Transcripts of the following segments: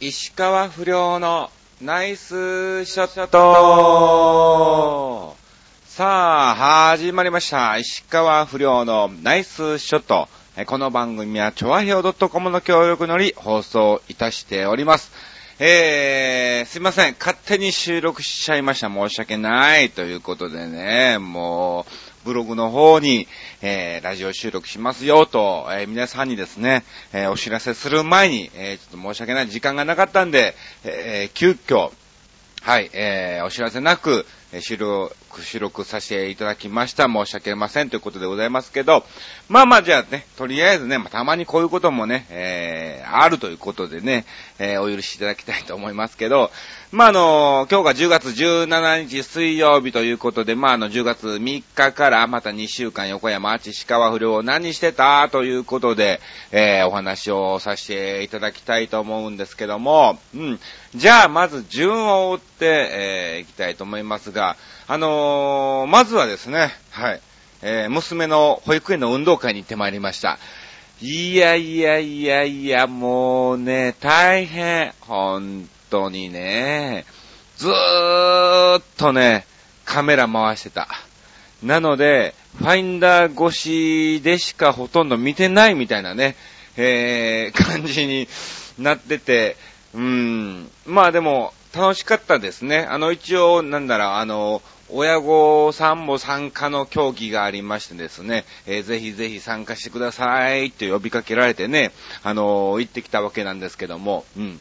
石川不良のナイスショットさあ、始まりました。石川不良のナイスショット。この番組は、ちょわひょう .com の協力により放送いたしております。えー、すいません。勝手に収録しちゃいました。申し訳ない。ということでね、もう、ブログの方に、えー、ラジオ収録しますよと、えー皆さんにですね、えーお知らせする前に、えーちょっと申し訳ない時間がなかったんで、えー急遽、はい、えー、お知らせなく、え収録、収録させていただきました。申し訳ありませんということでございますけど、まあまあじゃあね、とりあえずね、まあ、たまにこういうこともね、えー、あるということでね、えー、お許しいただきたいと思いますけど、まああの今日が10月17日水曜日ということで、まああの10月3日からまた2週間横山あち石川不良を何してたということで、えー、お話をさせていただきたいと思うんですけども、うん。じゃあまず順を追って、えー、いきたいと思いますが、があのー、まずはですね、はい、えー、娘の保育園の運動会に行ってまいりました。いやいやいやいや、もうね、大変。本当にね。ずーっとね、カメラ回してた。なので、ファインダー越しでしかほとんど見てないみたいなね、えー、感じになってて、うーん、まあでも、楽しかったですね。あの、一応、なんだろう、あの、親御さんも参加の競技がありましてですね、えーぜひぜひ参加してくださいって呼びかけられてね、あの行ってきたわけなんですけども、うん。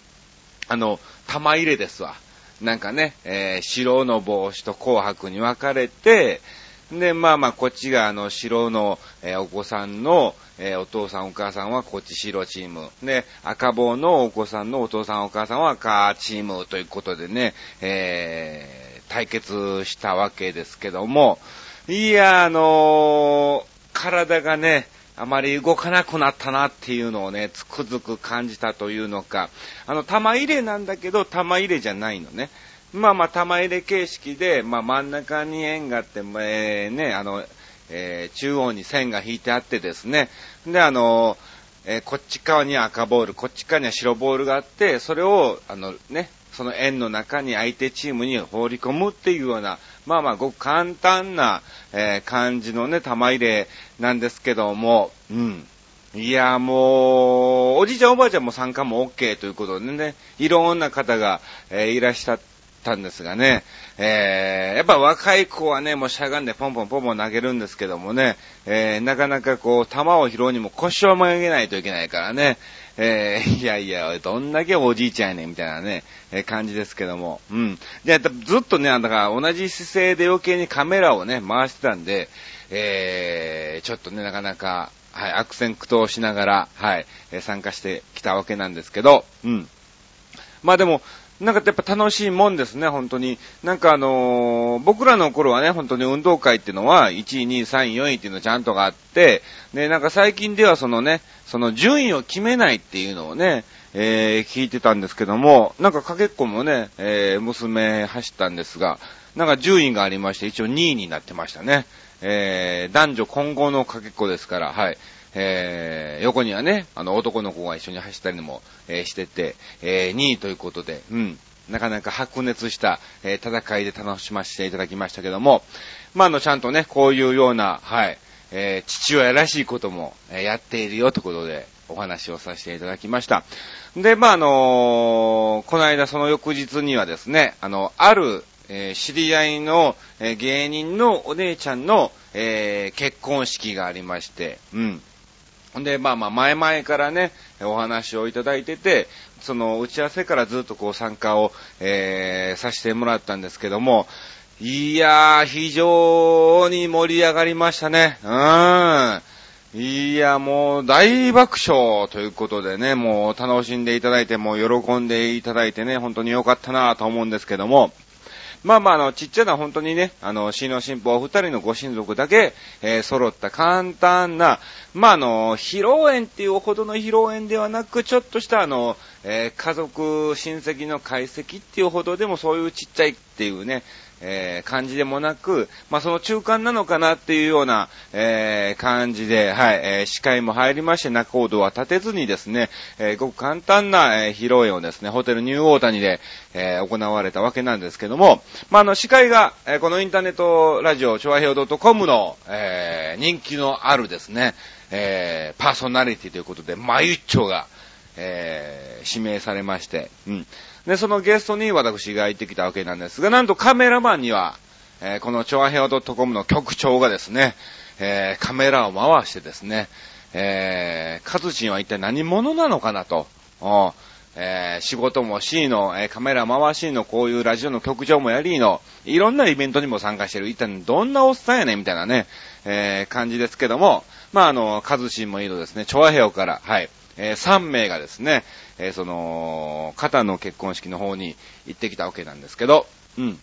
あの、玉入れですわ。なんかね、えー白の帽子と紅白に分かれて、で、まあまあ、こっちがあの、白の、えーお子さんの、えーお父さんお母さんはこっち白チーム。で、赤帽のお子さんのお父さんお母さんは赤チームということでね、えー対決したわけですけども、いや、あの体がね、あまり動かなくなったなっていうのをね、つくづく感じたというのか、あの、玉入れなんだけど、玉入れじゃないのね。まあまあ、玉入れ形式で、まあ真ん中に円があって、えーね、あの、えー中央に線が引いてあってですね、で、あの、えーこっち側には赤ボール、こっち側には白ボールがあって、それを、あのね、その円の中に相手チームに放り込むっていうような、まあまあ、ごく簡単な、えー感じのね、玉入れなんですけども、うん。いや、もう、おじいちゃんおばあちゃんも参加も OK ということでね、いろんな方が、えーいらっしゃってたんですがね、えーやっぱ若い子はね、もうしゃがんでポンポンポンポン投げるんですけどもね、えーなかなかこう、球を拾うにも腰を曲げないといけないからね、えーいやいや、どんだけおじいちゃんやねん、みたいなね、えー感じですけども。うん。で、ずっとね、だから同じ姿勢で余計にカメラをね、回してたんで、えー、ちょっとね、なかなか、はい、悪戦苦闘しながら、はい、え参加してきたわけなんですけど、うん。まあでも、なんかやっぱ楽しいもんですね、本当に。なんかあのー僕らの頃はね、本当に運動会っていうのは、1位、2位、3位、4位っていうのちゃんとがあって、で、なんか最近ではそのね、その順位を決めないっていうのをね、えー聞いてたんですけども、なんかかけっこもね、えー娘走ったんですが、なんか順位がありまして、一応2位になってましたね。えー男女混合のかけっこですから、はい。えー横にはね、あの男の子が一緒に走ったりも、えーしてて、えー2位ということで、うん。なかなか白熱した、えー戦いで楽しませていただきましたけども、まあ、あの、ちゃんとね、こういうような、はい、えー父親らしいことも、えーやっているよということで、お話をさせていただきました。で、まあ、あのーこの間その翌日にはですね、あの、ある、えー知り合いの、えー芸人のお姉ちゃんの、えー結婚式がありまして、うん。ほんで、まあまあ、前々からね、お話をいただいてて、その、打ち合わせからずっとこう参加を、えーさせてもらったんですけども、いやー、非常に盛り上がりましたね。うーん。いや、もう大爆笑ということでね、もう楽しんでいただいて、もう喜んでいただいてね、本当に良かったなと思うんですけども、まあまあ、あの、ちっちゃな本当にね、あの、新郎新婦お二人のご親族だけ、えー揃った簡単な、まああの、披露宴っていうほどの披露宴ではなく、ちょっとしたあの、えー、家族、親戚の解析っていうほどでもそういうちっちゃいっていうね、えー、感じでもなく、まあ、その中間なのかなっていうような、えー、感じで、はい、えー、視界も入りまして、中コードは立てずにですね、えごく簡単な、え披露宴をですね、ホテルニューオータニで、え行われたわけなんですけども、まあ、あの、司会が、えこのインターネットラジオ、超和平 .com の、え人気のあるですね、えパーソナリティということで、まゆっちょが、え指名されまして、うん。で、そのゲストに私が行ってきたわけなんですが、なんとカメラマンには、えー、このチョアヘオ .com の局長がですね、えー、カメラを回してですね、えー、カズチンは一体何者なのかなと、えー、仕事もしの、えー、カメラ回しの、こういうラジオの局長もやりの、いろんなイベントにも参加してる、一体どんなおっさんやねんみたいなね、えー、感じですけども、まあ、あの、カズチンもいいのですね、チョアヘオから、はい、えー、3名がですね、えー、その、肩の結婚式の方に行ってきたわけなんですけど、うん。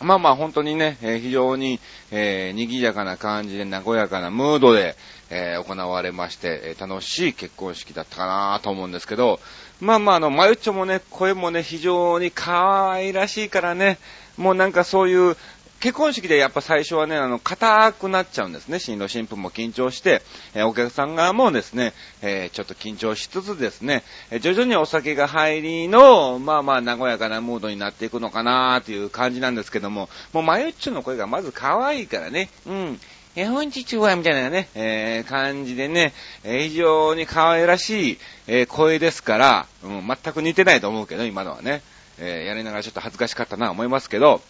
まあまあ本当にね、えー、非常に、えー、賑やかな感じで和やかなムードで、えー、行われまして、え楽しい結婚式だったかなと思うんですけど、まあまああの、マユッチョもね、声もね、非常に可愛らしいからね、もうなんかそういう、結婚式でやっぱ最初はね、あの、硬くなっちゃうんですね。新郎新婦も緊張して、えー、お客さん側もですね、えー、ちょっと緊張しつつですね、えー、徐々にお酒が入りの、まあまあ、和やかなムードになっていくのかなという感じなんですけども、もう、マユッチョの声がまず可愛いからね、うん。え、ほんちちは、みたいなね、えー、感じでね、えー、非常に可愛らしい、えー、声ですから、うん、全く似てないと思うけど、今のはね、えー、やりながらちょっと恥ずかしかったな思いますけど、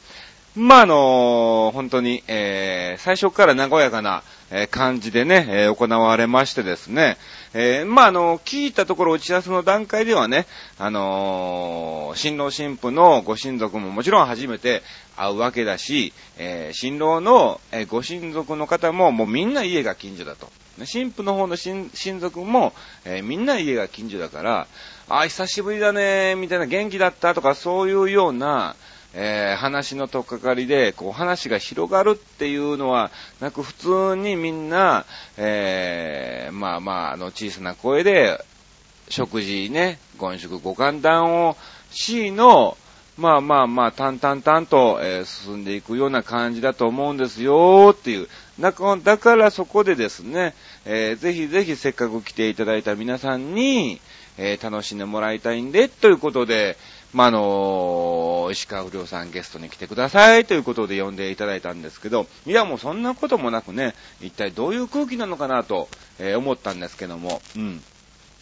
まあ、あの、本当に、えー、最初から和やかな、えー、感じでね、えー、行われましてですね、えー、まあ、あの、聞いたところ打ち合わせの段階ではね、あのー、新郎新婦のご親族ももちろん初めて会うわけだし、えー、新郎の、えご親族の方ももうみんな家が近所だと。新婦の方の親族も、えみんな家が近所だから、あ、久しぶりだね、みたいな元気だったとかそういうような、えー、話のとっかかりで、こう話が広がるっていうのはなく、普通にみんな、えー、まあまあ、あの、小さな声で、食事ね、ご食ご歓談をしの、まあまあまあ、淡々々と、えー、進んでいくような感じだと思うんですよっていう。だだからそこでですね、えー、ぜひぜひせっかく来ていただいた皆さんに、えー、楽しんでもらいたいんで、ということで、まあ、あの石川不良さんゲストに来てくださいということで呼んでいただいたんですけど、いやもうそんなこともなくね、一体どういう空気なのかなと、えー、思ったんですけども、うん。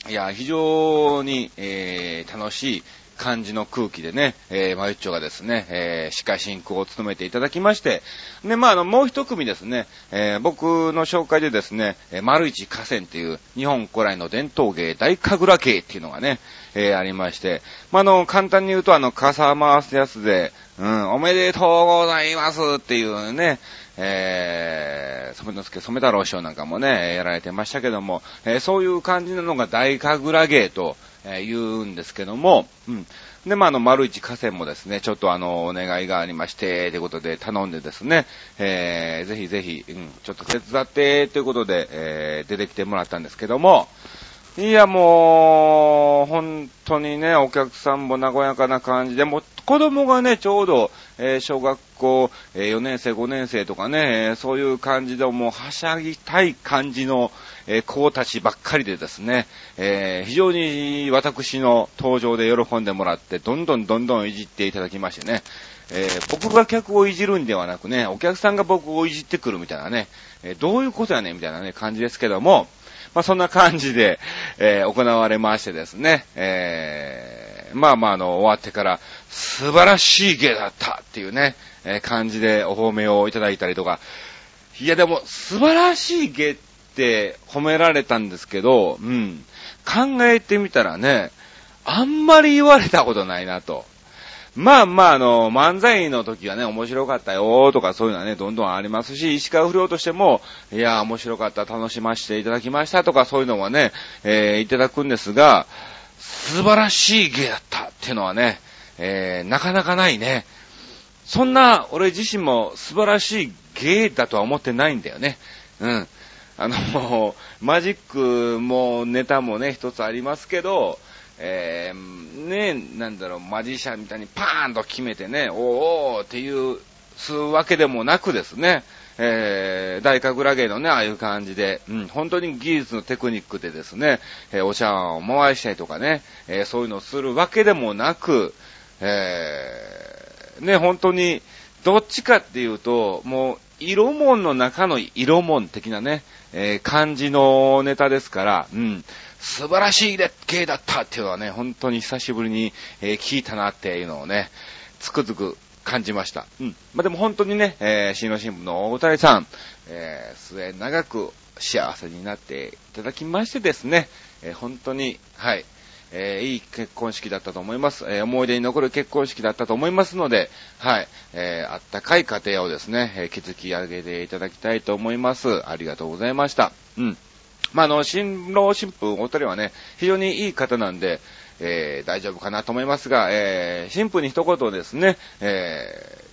いや、非常に、えー、楽しい、感じの空気でね、えー、まゆっちょがですね、えー、司会進行を務めていただきまして、で、まあ、あの、もう一組ですね、えー、僕の紹介でですね、えー、丸一河川っていう日本古来の伝統芸大神楽芸っていうのがね、えー、ありまして、まあ、の、簡単に言うとあの、傘回すやつで、うん、おめでとうございますっていうね、えー、染之助染太郎師匠なんかもね、やられてましたけども、えー、そういう感じなのが大神楽芸と、え言うんですけども、うん。で、まあ、あの、丸一河川もですね、ちょっとあの、お願いがありまして、ということで頼んでですね、えー、ぜひぜひ、うん、ちょっと手伝って、ということで、えー、出てきてもらったんですけども、いや、もう、本当にね、お客さんも和やかな感じで、も、子供がね、ちょうど、えー、小学校、えー、4年生、5年生とかねえ、そういう感じで、もう、はしゃぎたい感じの、え、子たちばっかりでですね、え、非常に私の登場で喜んでもらって、どんどんどんどんいじっていただきましてね、え、僕が客をいじるんではなくね、お客さんが僕をいじってくるみたいなね、えどういうことやねんみたいなね、感じですけども、まあ、そんな感じで、え行われましてですね、えまあまあ、あの、終わってから、素晴らしい芸だったっていうね、え感じでお褒めをいただいたりとか、いやでも、素晴らしい芸って褒められたんですけど、うん。考えてみたらね、あんまり言われたことないなと。まあまあ、あの、漫才の時はね、面白かったよとかそういうのはね、どんどんありますし、石川不良としても、いや、面白かった、楽しませていただきましたとかそういうのはね、えー、いただくんですが、素晴らしい芸だったっていうのはね、えー、なかなかないね。そんな、俺自身も素晴らしい芸だとは思ってないんだよね。うん。あの、マジックもネタもね、一つありますけど、えー、ね、なんだろう、マジシャンみたいにパーンと決めてね、おーおーっていう、するわけでもなくですね、えー、大神楽芸のね、ああいう感じで、うん、本当に技術のテクニックでですね、えー、お茶碗を回したりとかね、えー、そういうのをするわけでもなく、えー、ね、本当に、どっちかっていうと、もう、色門の中の色門的なね、えー、感じのネタですから、うん、素晴らしい芸だったっていうのはね、本当に久しぶりに、えー、聞いたなっていうのをね、つくづく感じました。うん。まあ、でも本当にね、えー、新郎新聞の大谷さん、えー、末長く幸せになっていただきましてですね、えー、本当に、はい、えー、いい結婚式だったと思います。えー、思い出に残る結婚式だったと思いますので、はい、えー、あったかい家庭をですね、えー、築き上げていただきたいと思います。ありがとうございました。うん。まあ、あの、新郎新婦お二人はね、非常にいい方なんで、え、大丈夫かなと思いますが、えー、新婦に一言ですね、え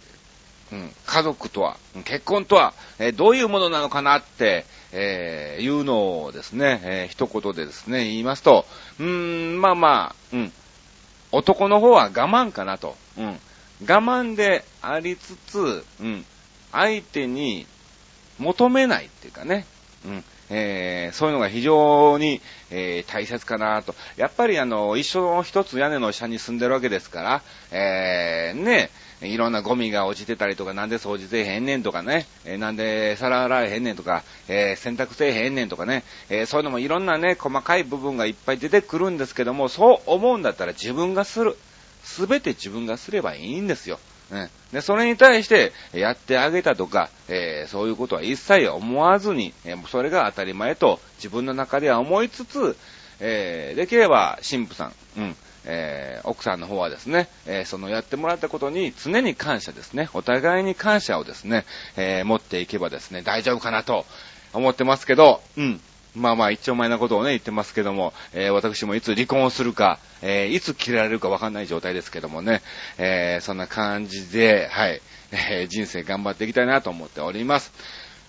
ー、家族とは、結婚とは、え、どういうものなのかなって、えー、いうのをですね、えー、一言でですね、言いますと、うーん、まあまあ、うん、男の方は我慢かなと、うん、我慢でありつつ、うん、相手に求めないっていうかね、うん、えー、そういうのが非常に、えー、大切かなと。やっぱりあの、一緒の一つ屋根の下に住んでるわけですから、えー、ね、いろんなゴミが落ちてたりとか、なんで掃除せえへんねんとかね、えー、なんで皿洗えへんねんとか、えー、洗濯せえへんねんとかね、えー、そういうのもいろんなね、細かい部分がいっぱい出てくるんですけども、そう思うんだったら自分がする。すべて自分がすればいいんですよ。ね、で、それに対して、やってあげたとか、えー、そういうことは一切思わずに、えー、それが当たり前と自分の中では思いつつ、えー、できれば、神父さん、うん、えー、奥さんの方はですね、えー、そのやってもらったことに常に感謝ですね、お互いに感謝をですね、えー、持っていけばですね、大丈夫かなと思ってますけど、うん、まあまあ一丁前なことをね、言ってますけども、えー、私もいつ離婚をするか、えー、いつ切られるかわかんない状態ですけどもね、えー、そんな感じで、はい、え人生頑張っていきたいなと思っております。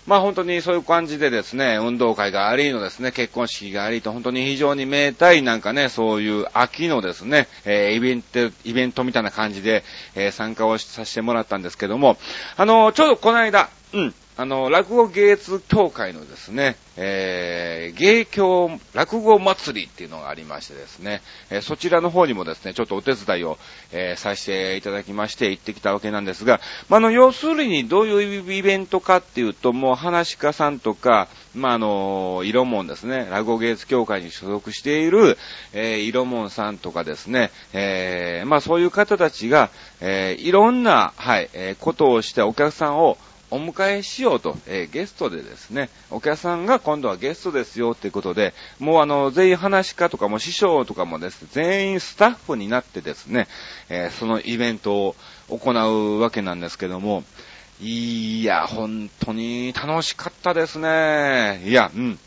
まあ本当にそういう感じでですね、運動会がありのですね、結婚式がありと、本当に非常にめたいなんかね、そういう秋のですね、えー、イベント、イベントみたいな感じで、えー、参加をさせてもらったんですけども、あのー、ちょうどこの間、うん、あの、落語芸術協会のですね、えー、芸協落語祭りっていうのがありましてですね、えー、そちらの方にもですね、ちょっとお手伝いを、えー、させていただきまして行ってきたわけなんですが、まあ、の、要するにどういうイベントかっていうと、もう話家さんとか、まあ、あの、色門ですね、落語芸術協会に所属している、えー、色門さんとかですね、えー、まあ、そういう方たちが、えー、いろんな、はい、えー、ことをしてお客さんをお迎えしようと、えー、ゲストでですね、お客さんが今度はゲストですよっていうことで、もうあの、全員話し家とかも師匠とかもですね、全員スタッフになってですね、えー、そのイベントを行うわけなんですけども、いや、本当に楽しかったですね。いや、うん。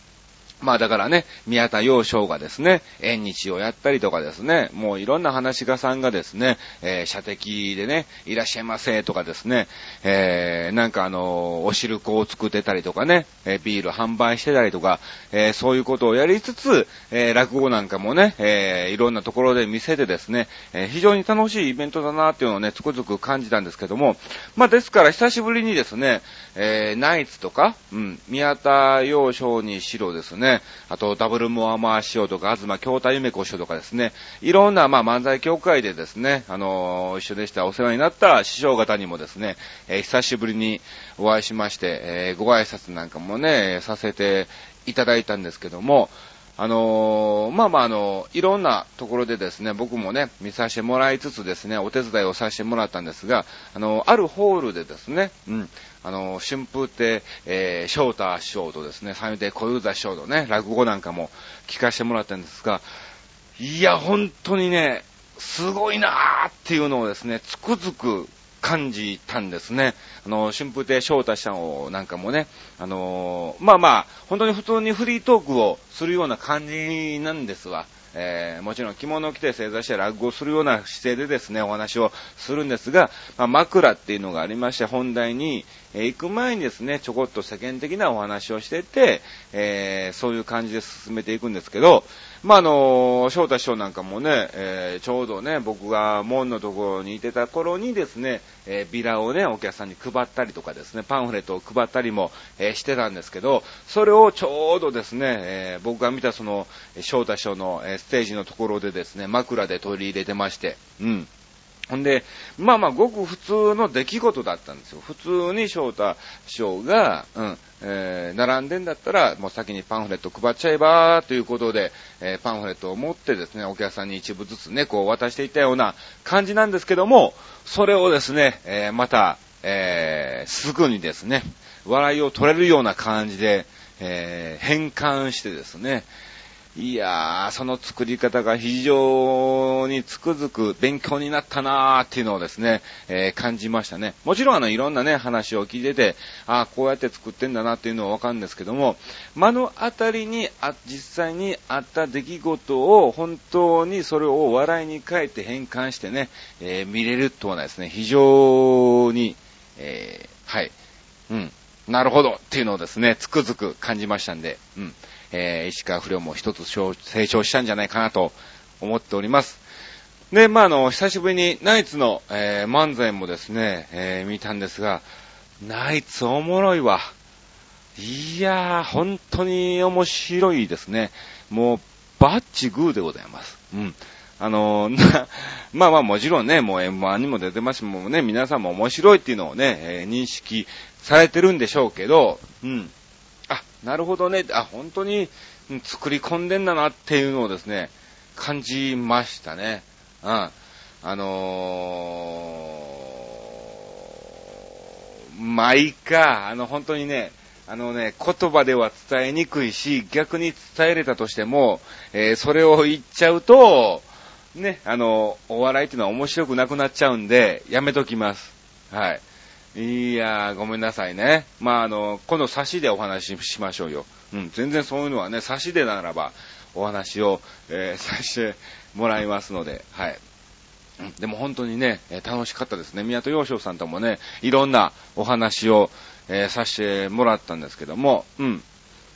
まあだからね、宮田洋翔がですね、縁日をやったりとかですね、もういろんな話家さんがですね、えー、射的でね、いらっしゃいませとかですね、えー、なんかあのー、お汁粉を作ってたりとかね、え、ビール販売してたりとか、え、そういうことをやりつつ、え、落語なんかもね、え、いろんなところで見せてですね、え、非常に楽しいイベントだなっていうのをね、つくづく感じたんですけども、まあですから久しぶりにですね、え、ナイツとか、うん、宮田洋翔にしろですね、ね、あとダブルモアマー師匠とか、東京太夢子師匠とかですね、いろんな、まあ、漫才協会でですね、あの、一緒でしたお世話になった師匠方にもですね、えー、久しぶりにお会いしまして、えー、ご挨拶なんかもね、させていただいたんですけども、あのー、まあまあ、あのいろんなところでですね、僕もね、見させてもらいつつですね、お手伝いをさせてもらったんですが、あのあるホールでですね、うん、あの春風亭、えー、翔太師匠とですね、三遊亭小遊三師匠とね、落語なんかも聞かせてもらったんですが、いや、本当にね、すごいなーっていうのをですね、つくづく感じたんですね。あの、春風亭昇太さんをなんかもね、あのー、まあまあ、本当に普通にフリートークをするような感じなんですわ。えー、もちろん着物を着て正座して落語するような姿勢でですね、お話をするんですが、まあ、枕っていうのがありまして、本題に、えー、行く前にですね、ちょこっと世間的なお話をしてて、えー、そういう感じで進めていくんですけど、まあ、あの、翔太師匠なんかもね、えー、ちょうどね、僕が門のところにいてた頃にですね、えー、ビラをね、お客さんに配ったりとかですね、パンフレットを配ったりも、えー、してたんですけど、それをちょうどですね、えー、僕が見たその、翔太師匠の、え、ステージのところでですね、枕で取り入れてまして、うん。ほんで、まあまあ、ごく普通の出来事だったんですよ。普通に翔太師匠が、うん、えー、並んでんだったら、もう先にパンフレット配っちゃえば、ということで、えー、パンフレットを持ってですね、お客さんに一部ずつね、こう渡していったような感じなんですけども、それをですね、えー、また、え、すぐにですね、笑いを取れるような感じで、え、変換してですね、いやー、その作り方が非常につくづく勉強になったなーっていうのをですね、えー、感じましたね。もちろんあの、いろんなね、話を聞いてて、ああ、こうやって作ってんだなっていうのはわかるんですけども、目の当たりにあ、実際にあった出来事を本当にそれを笑いに変えて変換してね、えー、見れるとはですね、非常に、えー、はい、うん、なるほどっていうのをですね、つくづく感じましたんで、うん。えー、石川不良も一つ成長したんじゃないかなと思っております。で、まあ、あの、久しぶりにナイツの、えー、漫才もですね、えー、見たんですが、ナイツおもろいわ。いやー、本当に面白いですね。もう、バッチグーでございます。うん。あのー、まあまあもちろんね、もう M1 にも出てますし、もうね、皆さんも面白いっていうのをね、え、認識されてるんでしょうけど、うん。なるほどね、あ、本当に作り込んでんだなっていうのをですね、感じましたね。うん。あのー、まあいいか、あの本当にね、あのね、言葉では伝えにくいし、逆に伝えれたとしても、えー、それを言っちゃうと、ね、あの、お笑いっていうのは面白くなくなっちゃうんで、やめときます。はい。いやー、ごめんなさいね。まあ、あの、今度差しでお話ししましょうよ。うん、全然そういうのはね、差しでならばお話を、えー、させてもらいますので、はい。でも本当にね、楽しかったですね。宮戸洋翔さんともね、いろんなお話を、えー、させてもらったんですけども、うん。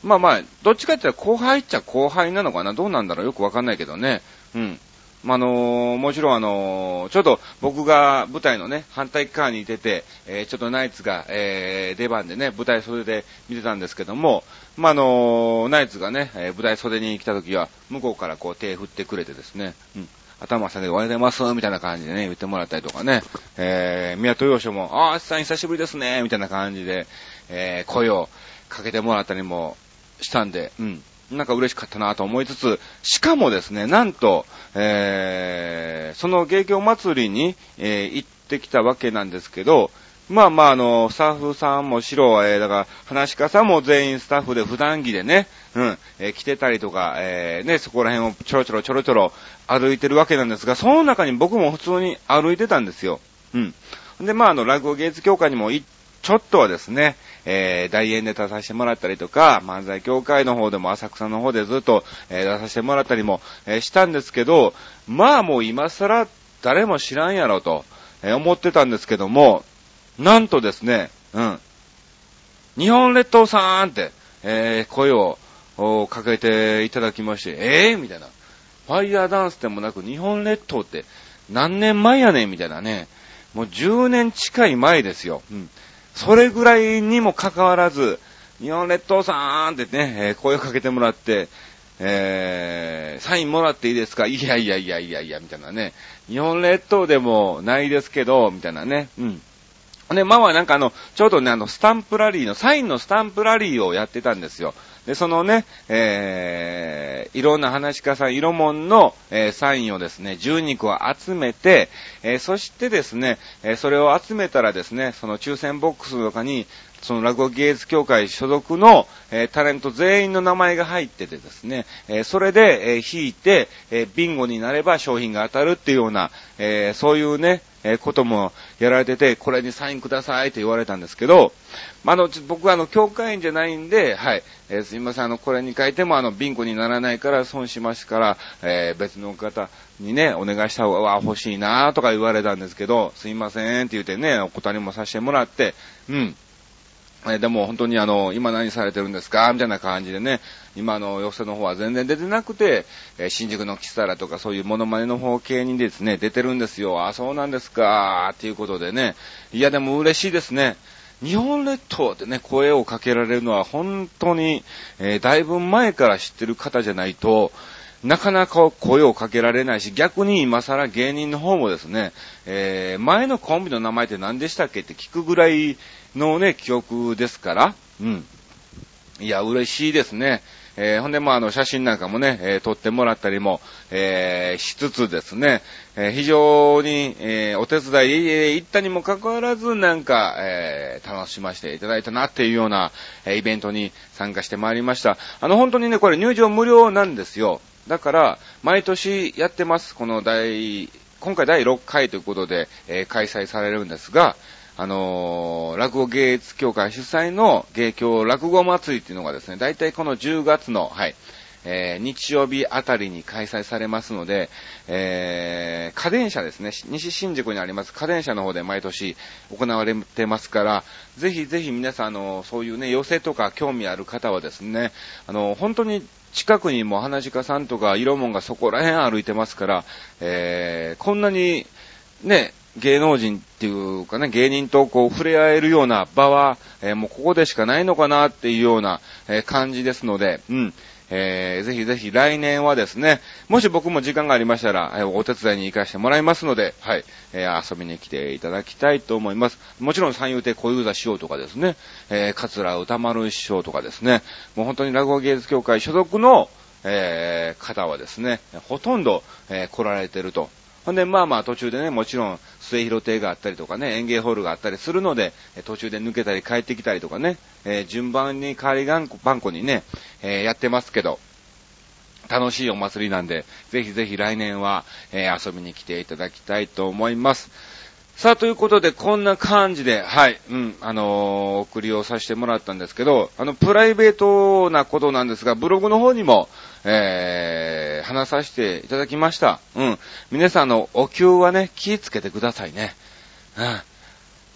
まあまあ、どっちかって言ったら後輩っちゃ後輩なのかな？どうなんだろう？よくわかんないけどね。うん。まあのー、もちろんあのー、ちょっと僕が舞台のね、反対側にいて、えー、ちょっとナイツが、えー、出番でね、舞台袖で見てたんですけども、まあ、あのナイツがね、え舞台袖に来た時は、向こうからこう手振ってくれてですね、うん。頭下げておはようございます、みたいな感じでね、言ってもらったりとかね、えー、宮戸洋書も、あー、さん久しぶりですね、みたいな感じで、えー、声をかけてもらったりもしたんで、うん。なんか嬉しかったなと思いつつ、しかもですね、なんと、えー、その芸協祭りに、えー、行ってきたわけなんですけど、まあまあ、あの、スタッフさんも白、えー、だから、話し家さんも全員スタッフで普段着でね、うん、えー、来てたりとか、えー、ね、そこら辺をちょろちょろちょろちょろ歩いてるわけなんですが、その中に僕も普通に歩いてたんですよ。うん。で、まあ、あの、落語芸術協会にもちょっとはですね、えー、大演で出させてもらったりとか、漫才協会の方でも浅草の方でずっと、えー、出させてもらったりも、えー、したんですけど、まあもう今更誰も知らんやろと、えー、思ってたんですけども、なんとですね、うん。日本列島さーんって、えー、声をかけていただきまして、えーみたいな。ファイヤーダンスでもなく日本列島って何年前やねんみたいなね。もう10年近い前ですよ。うん。それぐらいにもかかわらず、日本列島さんってね、声をかけてもらって、えー、サインもらっていいですか？いやいやいやいやいや、みたいなね。日本列島でもないですけど、みたいなね。うん。で、まあはなんかあの、ちょうどね、あの、スタンプラリーの、サインのスタンプラリーをやってたんですよ。で、そのね、えー、いろんな話し家さん、色門の、えー、サインをですね、12個集めて、えー、そしてですね、えー、それを集めたらですね、その抽選ボックスとかに、その落語芸術協会所属の、えー、タレント全員の名前が入っててですね、えー、それで、えー、引いて、えビンゴになれば商品が当たるっていうような、えそういうね、えこともやられてて、これにサインくださいって言われたんですけど、まあの、僕はあの、教会員じゃないんで、はい、えすいません、あの、これに書いてもあの、ビンゴにならないから損しますから、え別の方にね、お願いした方が欲しいなとか言われたんですけど、すいませんって言ってね、お断りもさせてもらって、うん。えでも本当にあの、今何されてるんですか？みたいな感じでね、今の寄せの方は全然出てなくて、え新宿のキサラとかそういうモノマネの方系にですね、出てるんですよ。あ、そうなんですか？っていうことでね。いやでも嬉しいですね。日本列島でね、声をかけられるのは本当に、えー、だいぶ前から知ってる方じゃないと、なかなか声をかけられないし、逆に今更芸人の方もですね、えー、前のコンビの名前って何でしたっけって聞くぐらいのね、記憶ですから、うん。いや、嬉しいですね。えー、ほんで、まあ、あの、写真なんかもね、えー、撮ってもらったりも、えー、しつつですね、え非常に、えお手伝い、え行ったにもかかわらず、なんか、え楽しませていただいたなっていうような、えイベントに参加してまいりました。あの、本当にね、これ入場無料なんですよ。だから、毎年やってます。この第、今回第6回ということで、え開催されるんですが、あのー、落語芸術協会主催の芸協落語祭りっていうのがですね、大体この10月の、はい、えー、日曜日あたりに開催されますので、えー、家電車ですね、西新宿にあります家電車の方で毎年行われてますから、ぜひぜひ皆さん、あの、そういうね、寄せとか興味ある方はですね、あの、本当に近くにも花鹿さんとか色門がそこら辺歩いてますから、えー、こんなに、ね、芸能人っていうかね、芸人とこう触れ合えるような場は、えー、もうここでしかないのかなっていうような、えー、感じですので、うん。えー、ぜひぜひ来年はですね、もし僕も時間がありましたら、えー、お手伝いに行かせてもらいますので、はい、えー、遊びに来ていただきたいと思います。もちろん三遊亭小遊三師匠とかですね、えー、桂歌丸師匠とかですね、もう本当に落語芸術協会所属の、えー、方はですね、ほとんど、えー、来られてるとほんで、まあまあ途中でね、もちろん末広亭があったりとかね、園芸ホールがあったりするので、途中で抜けたり帰ってきたりとかね、えー、順番に代わりがん番号にね、えー、やってますけど、楽しいお祭りなんで、ぜひぜひ来年は、えー、遊びに来ていただきたいと思います。さあ、ということで、こんな感じで、はい、うん、あのー、送りをさせてもらったんですけど、あの、プライベートなことなんですが、ブログの方にも、えー、話させていただきました。うん。皆さんのお給はね、気をつけてくださいね。うん。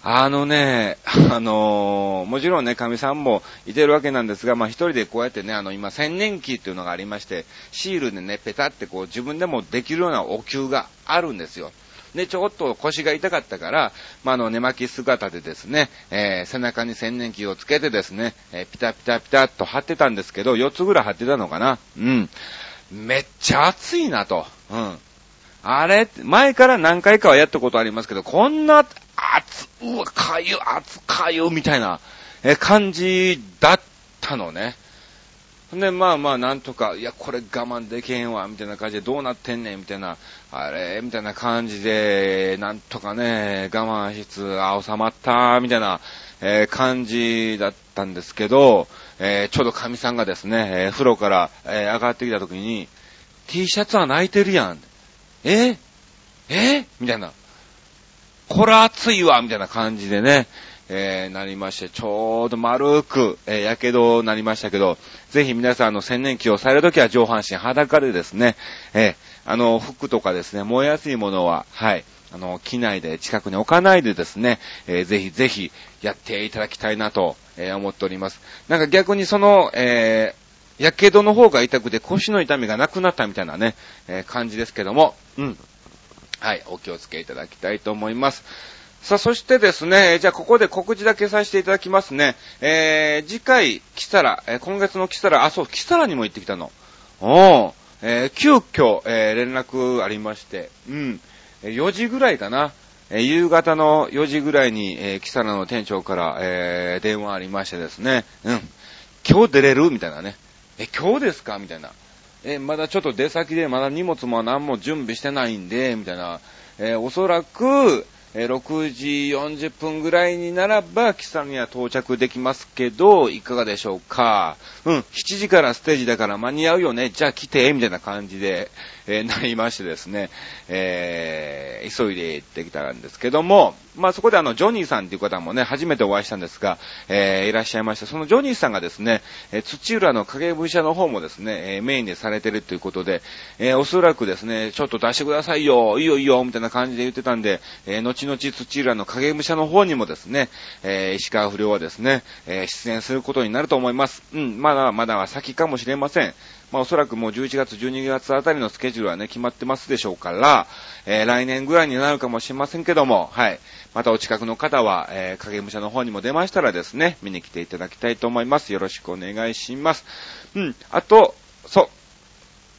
あのね、あのー、もちろんね、神さんもいてるわけなんですが、まあ一人でこうやってね、あの今千年期っていうのがありまして、シールでね、ペタってこう自分でもできるようなお給があるんですよ。で、ちょっと腰が痛かったから、まあ、の、寝巻き姿でですね、えー、背中に千年機をつけてですね、えー、ピタピタピタっと貼ってたんですけど、4つぐらい貼ってたのかな。うん。めっちゃ暑いなと。うん。あれ、前から何回かはやったことありますけど、こんな、熱、うわ、かゆ、熱かゆ、みたいな、え、感じだったのね。で、まあまあ、なんとか、いや、これ我慢できへんわ、みたいな感じで、どうなってんねん、みたいな、あれ、みたいな感じで、なんとかね、我慢しつつ、あ、収まった、みたいな、えー、感じだったんですけど、えー、ちょうど神さんがですね、えー、風呂から、え上がってきた時に、T シャツは泣いてるやん。え？え？みたいな。これ暑いわみたいな感じでね、えー、なりまして、ちょうど丸く、えー、やけどなりましたけど、ぜひ皆さん、あの、洗年期をされるときは上半身裸でですね、えー、あの、服とかですね、燃えやすいものは、はい、あの、機内で近くに置かないでですね、えー、ぜひぜひやっていただきたいなと、えー、思っております。なんか逆にその、えー、やけどの方が痛くて腰の痛みがなくなったみたいなね、えー、感じですけども、うん。はい、お気をつけいただきたいと思います。さあ、そしてですね、じゃあここで告知だけさせていただきますね。えー、次回、キサラ、えー、今月のキサラ、あ、そう、キサラにも行ってきたの。おー、えー、急遽、えー、連絡ありまして、うん、4時ぐらいかな。えー、夕方の4時ぐらいに、えー、キサラの店長から、えー、電話ありましてですね、うん、今日出れるみたいなね。え、今日ですかみたいな。え、まだちょっと出先でまだ荷物も何も準備してないんで、みたいな。えおそらく、6時40分ぐらいにならば、キサには到着できますけど、いかがでしょうか？うん、7時からステージだから間に合うよね、じゃあ来て、みたいな感じで、えー、なりましてですね、えー、急いで行ってきたんですけども、まあそこであの、ジョニーさんっていう方もね、初めてお会いしたんですが、えー、いらっしゃいました。そのジョニーさんがですね、え、土浦の影武者の方もですね、え、メインでされてるということで、え、おそらくですね、ちょっと出してくださいよ、いいよいいよ、みたいな感じで言ってたんで、え、後々土浦の影武者の方にもですね、え、石川不良はですね、え、出演することになると思います。うん、まだまだ先かもしれません。まあおそらくもう11月、12月あたりのスケジュールはね、決まってますでしょうから、えー、来年ぐらいになるかもしれませんけども、はい。またお近くの方は、えー、影武者の方にも出ましたらですね、見に来ていただきたいと思います。よろしくお願いします。うん、あと、そう、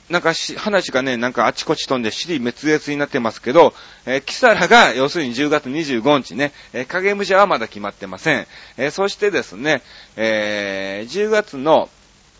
なんかし、話がね、なんかあちこち飛んで尻滅裂になってますけど、えー、キサラが、要するに10月25日ね、えー、影武者はまだ決まってません。えー、そしてですね、えー、10月の、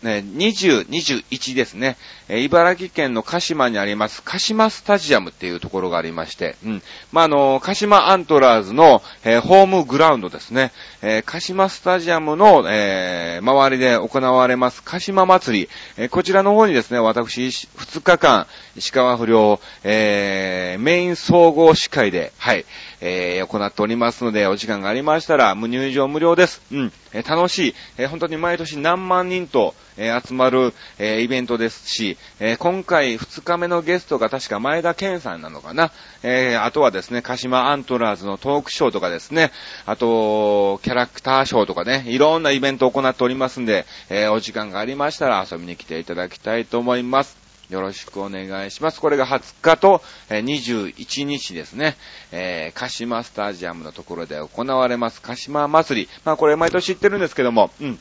ね、20、21ですね。え茨城県の鹿島にあります、鹿島スタジアムっていうところがありまして、うん。まあ、の、鹿島アントラーズの、えー、ホームグラウンドですね。えー、鹿島スタジアムの、えー、周りで行われます鹿島祭り、えこちらの方にですね、私、2日間、石川不良、えメイン総合司会で、はい、え行っておりますので、お時間がありましたら、無入場無料です。うん。え楽しい、え本当に毎年何万人と、え集まる、えイベントですし、え今回2日目のゲストが確か前田健さんなのかな。えあとはですね、鹿島アントラーズのトークショーとかですね、あと、キャラクターショーとかね、いろんなイベントを行っておりますんで、えお時間がありましたら遊びに来ていただきたいと思います。よろしくお願いします。これが20日と21日ですね。えー、鹿島スタジアムのところで行われます鹿島祭り。まあこれ毎年知ってるんですけども、うん。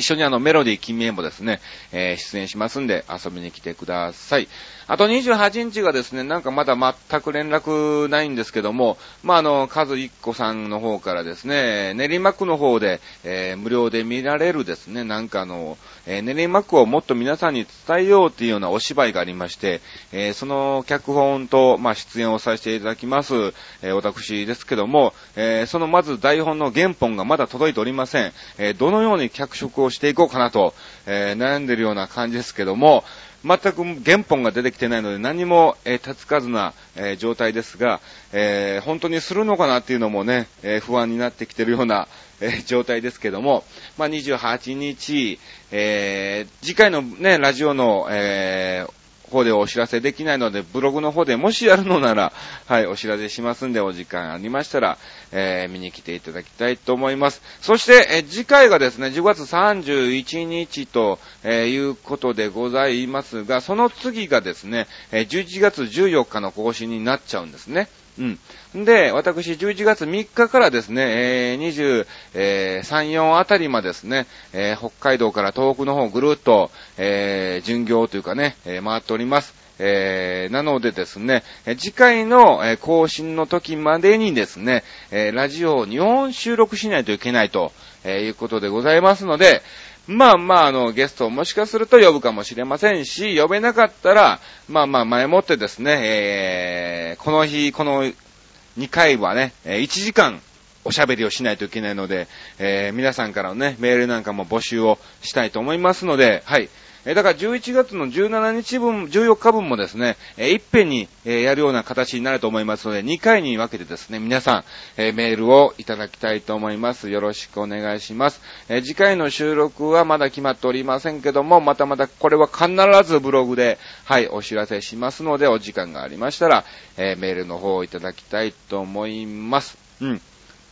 一緒にあのメロディー君へもですね、えー、出演しますんで遊びに来てください。あと28日がですね、なんかまだ全く連絡ないんですけども、まあ、あの、カズ一子さんの方からですね、練馬区の方で、えー、無料で見られるですね、なんかあの、えー、練馬区をもっと皆さんに伝えようっていうようなお芝居がありまして、えー、その脚本と、まあ、出演をさせていただきます、えー、私ですけども、えー、そのまず台本の原本がまだ届いておりません。えー、どのように脚色をしていこうかなと、えー、悩んでるような感じですけども、全く原本が出てきてないので何も、えー、手つかずな、えー、状態ですが、えー、本当にするのかなっていうのもね、えー、不安になってきてるような、えー、状態ですけども、まあ、28日、えー、次回のね、ラジオの、え方でお知らせできないので、ブログの方でもしやるのなら、はい、お知らせしますんで、お時間ありましたら、えー、見に来ていただきたいと思います。そして、えー、次回がですね、10月31日と、えー、いうことでございますが、その次がですね、え11月14日の更新になっちゃうんですね。うん。で、私、11月3日からですね、えー、23、4あたりまでですね、えー、北海道から東北の方ぐるっと、えー、巡業というかね、えー、回っております。えー、なのでですね、次回の、え更新の時までにですね、えラジオを2本収録しないといけないと、えいうことでございますので、まあまあ、あの、ゲストをもしかすると呼ぶかもしれませんし、呼べなかったら、まあまあ、前もってですね、えー、この日、この2回はね、1時間おしゃべりをしないといけないので、えー、皆さんからのね、メールなんかも募集をしたいと思いますので、はい。えだから11月の17日分、14日分もですね、えいっぺんに、えやるような形になると思いますので、2回に分けてですね、皆さん、えメールをいただきたいと思います。よろしくお願いします。え次回の収録はまだ決まっておりませんけども、またまたこれは必ずブログで、はい、お知らせしますので、お時間がありましたら、えメールの方をいただきたいと思います。うん。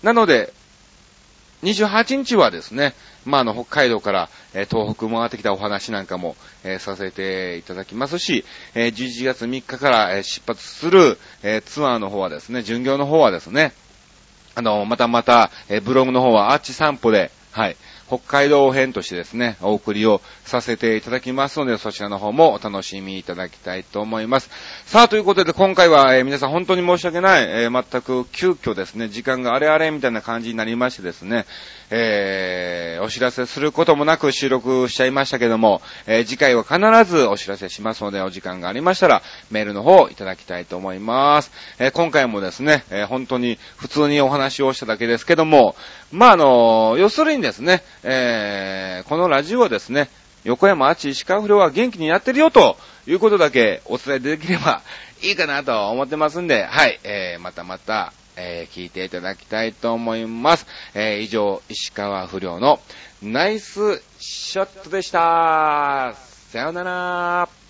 なので、28日はですね、まあ、あの、北海道から、え、東北回ってきたお話なんかも、え、させていただきますし、えー、11月3日から、え出発する、えツアーの方はですね、巡業の方はですね、あの、またまた、えブログの方はアーチ散歩で、はい、北海道編としてですね、お送りをさせていただきますので、そちらの方もお楽しみいただきたいと思います。さあ、ということで今回は、えー、皆さん本当に申し訳ない、えー、全く急遽ですね、時間があれあれみたいな感じになりましてですね、えー、お知らせすることもなく収録しちゃいましたけども、えー、次回は必ずお知らせしますので、お時間がありましたら、メールの方をいただきたいと思います。えー、今回もですね、え本当に普通にお話をしただけですけども、まあ、あの、要するにですね、えこのラジオはですね、横山あち石川不良は元気にやってるよということだけお伝えできればいいかなと思ってますんで、はい、えー、またまた、えー、聞いていただきたいと思います。えー、以上、石川不良のナイスショットでした。さよなら。